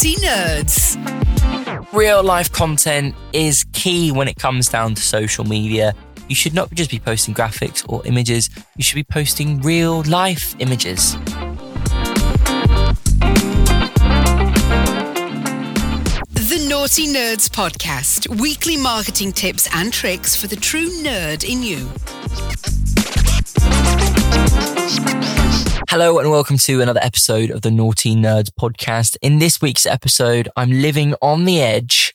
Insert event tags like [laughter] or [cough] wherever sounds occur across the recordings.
Nauti Nerds. Real life content is key when it comes down to social media. You should not just be posting graphics or images, you should be posting real life images. The Nauti Nerds Podcast weekly marketing tips and tricks for the true nerd in you. Hello and welcome to another episode of the Nauti Nerds podcast. In this week's episode, I'm living on the edge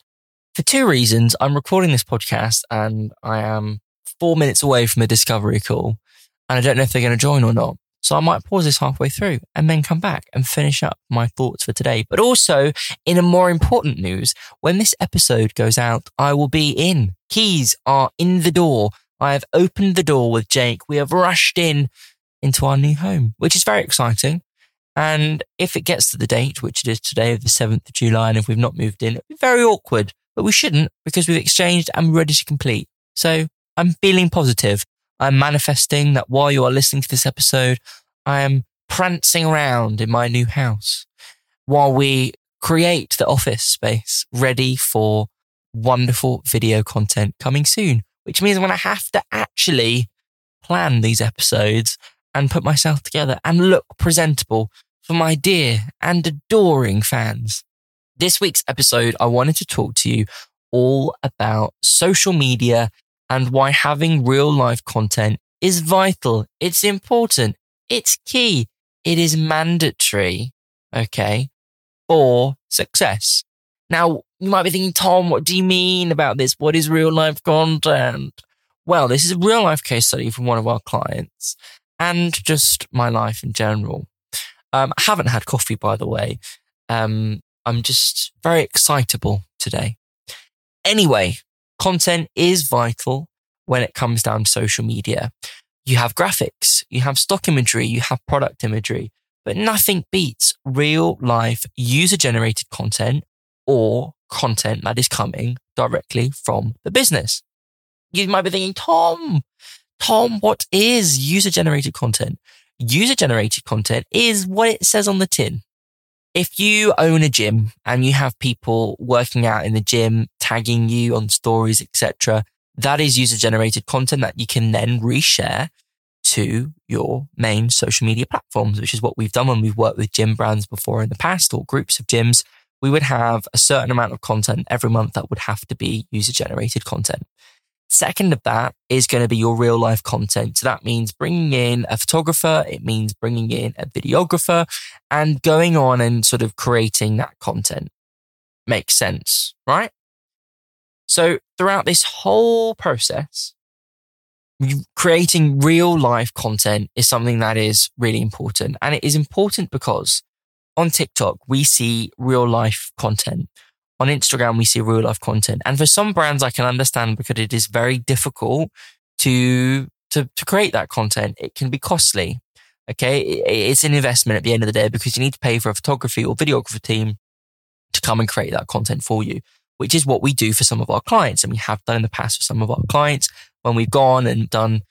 for two reasons. I'm recording this podcast and I am four minutes away from a discovery call and I don't know if they're going to join or not. So I might pause this halfway through and then come back and finish up my thoughts for today. But also in a more important news, when this episode goes out, I will be in. Keys are in the door. I have opened the door with Jake. We have rushed in into our new home, which is very exciting. And if it gets to the date, which it is today of the 7th of July, and if we've not moved in, it'd be very awkward, but we shouldn't because we've exchanged and we're ready to complete. So I'm feeling positive. I'm manifesting that while you are listening to this episode, I am prancing around in my new house while we create the office space ready for wonderful video content coming soon, which means I'm going to have to actually plan these episodes and put myself together and look presentable for my dear and adoring fans. This week's episode, I wanted to talk to you all about social media and why having real life content is vital. It's important. It's key. It is mandatory. Okay. For success. Now, you might be thinking, Tom, what do you mean about this? What is real life content? Well, this is a real life case study from one of our clients and just my life in general. Um, I haven't had coffee, by the way. Um, I'm just very excitable today. Anyway, content is vital when it comes down to social media. You have graphics, you have stock imagery, you have product imagery, but nothing beats real life user generated content or content that is coming directly from the business. You might be thinking, Tom, Tom, what is user generated content? User generated content is what it says on the tin. If you own a gym and you have people working out in the gym, tagging you on stories, etc., that is user generated content that you can then reshare to your main social media platforms, which is what we've done when we've worked with gym brands before in the past or groups of gyms. We would have a certain amount of content every month that would have to be user generated content. Second of that is going to be your real life content. So that means bringing in a photographer. It means bringing in a videographer and going on and sort of creating that content. Makes sense, right? So throughout this whole process, creating real life content is something that is really important. And it is important because on TikTok, we see real life content on Instagram, we see real life content. And for some brands, I can understand because it is very difficult to, to, to create that content. It can be costly. Okay. It's an investment at the end of the day because you need to pay for a photography or videographer team to come and create that content for you, which is what we do for some of our clients. And we have done in the past for some of our clients when we've gone and done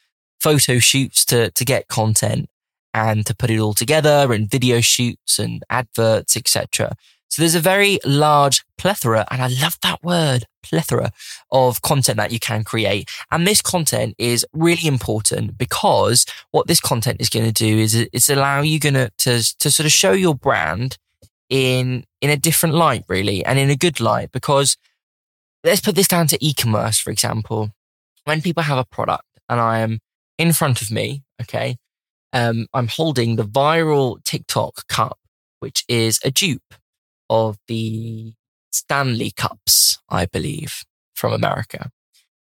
photo shoots to, to get content and to put it all together and video shoots and adverts, etc. So there's a very large plethora, and I love that word, plethora of content that you can create. And this content is really important because what this content is going to do is it's allow you to, to, to sort of show your brand in, in a different light, really, and in a good light. Because let's put this down to e-commerce, for example. When people have a product and I am in front of me, okay, um, I'm holding the viral TikTok cup, which is a dupe of the Stanley Cups, I believe, from America.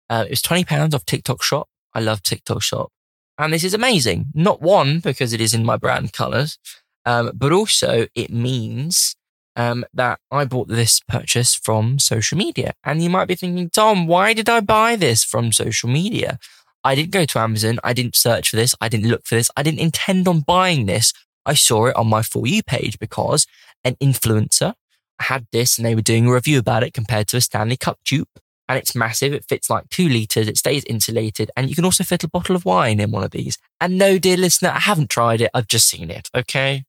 Uh, it was £20 off TikTok Shop. I love TikTok Shop. And this is amazing. Not one, because it is in my brand colors, um, but also it means um, that I bought this purchase from social media. And you might be thinking, Tom, why did I buy this from social media? I didn't go to Amazon. I didn't search for this. I didn't look for this. I didn't intend on buying this. I saw it on my For You page because an influencer had this and they were doing a review about it compared to a Stanley Cup dupe. And it's massive. It fits like two liters. It stays insulated. And you can also fit a bottle of wine in one of these. And no, dear listener, I haven't tried it. I've just seen it. Okay.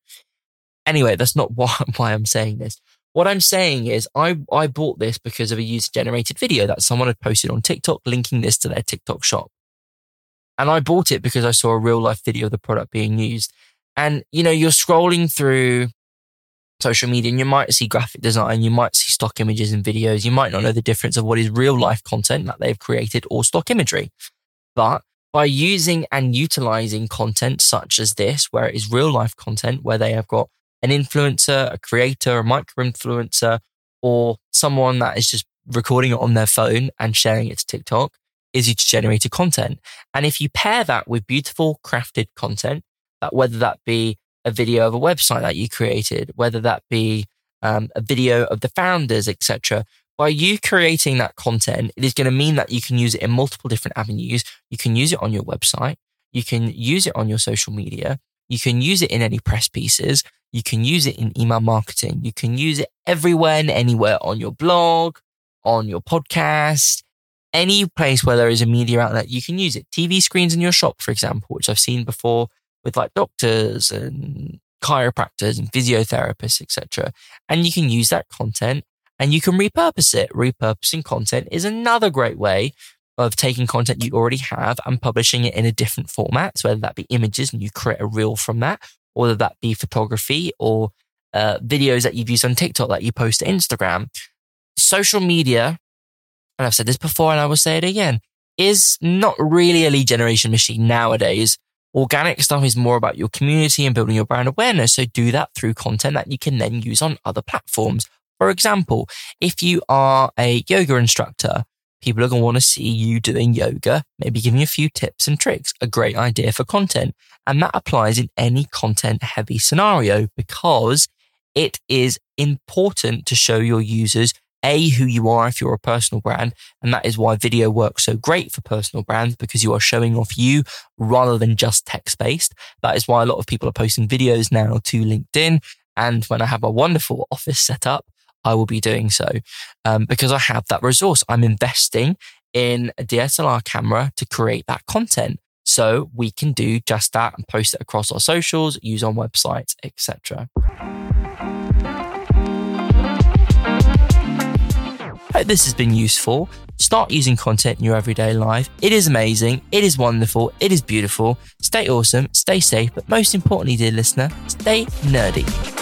Anyway, that's not [laughs] why, why I'm saying this. What I'm saying is I, I bought this because of a user generated video that someone had posted on TikTok linking this to their TikTok shop. And I bought it because I saw a real life video of the product being used. And, you know, you're scrolling through social media and you might see graphic design, you might see stock images and videos. You might not know the difference of what is real life content that they've created or stock imagery. But by using and utilizing content such as this, where it is real life content, where they have got an influencer, a creator, a micro influencer, or someone that is just recording it on their phone and sharing it to TikTok, is user generated content. And if you pair that with beautiful crafted content, whether that be a video of a website that you created, whether that be um, a video of the founders, etc. By you creating that content, it is going to mean that you can use it in multiple different avenues. You can use it on your website. You can use it on your social media. You can use it in any press pieces. You can use it in email marketing. You can use it everywhere and anywhere on your blog, on your podcast, any place where there is a media outlet. You can use it. TV screens in your shop, for example, which I've seen before with like doctors and chiropractors and physiotherapists, etc. And you can use that content and you can repurpose it. Repurposing content is another great way of taking content you already have and publishing it in a different format. So whether that be images and you create a reel from that, or whether that be photography or uh, videos that you've used on TikTok that you post to Instagram. Social media, and I've said this before and I will say it again, is not really a lead generation machine nowadays. Organic stuff is more about your community and building your brand awareness. So do that through content that you can then use on other platforms. For example, if you are a yoga instructor, people are going to want to see you doing yoga, maybe giving a few tips and tricks, a great idea for content. And that applies in any content heavy scenario because it is important to show your users a, who you are if you're a personal brand. And that is why video works so great for personal brands because you are showing off you rather than just text based. That is why a lot of people are posting videos now to LinkedIn. And when I have a wonderful office set up, I will be doing so um, because I have that resource. I'm investing in a DSLR camera to create that content. So we can do just that and post it across our socials, use on websites, etc. Hope this has been useful. Start using content in your everyday life. It is amazing. It is wonderful. It is beautiful. Stay awesome. Stay safe. But most importantly, dear listener, stay nerdy.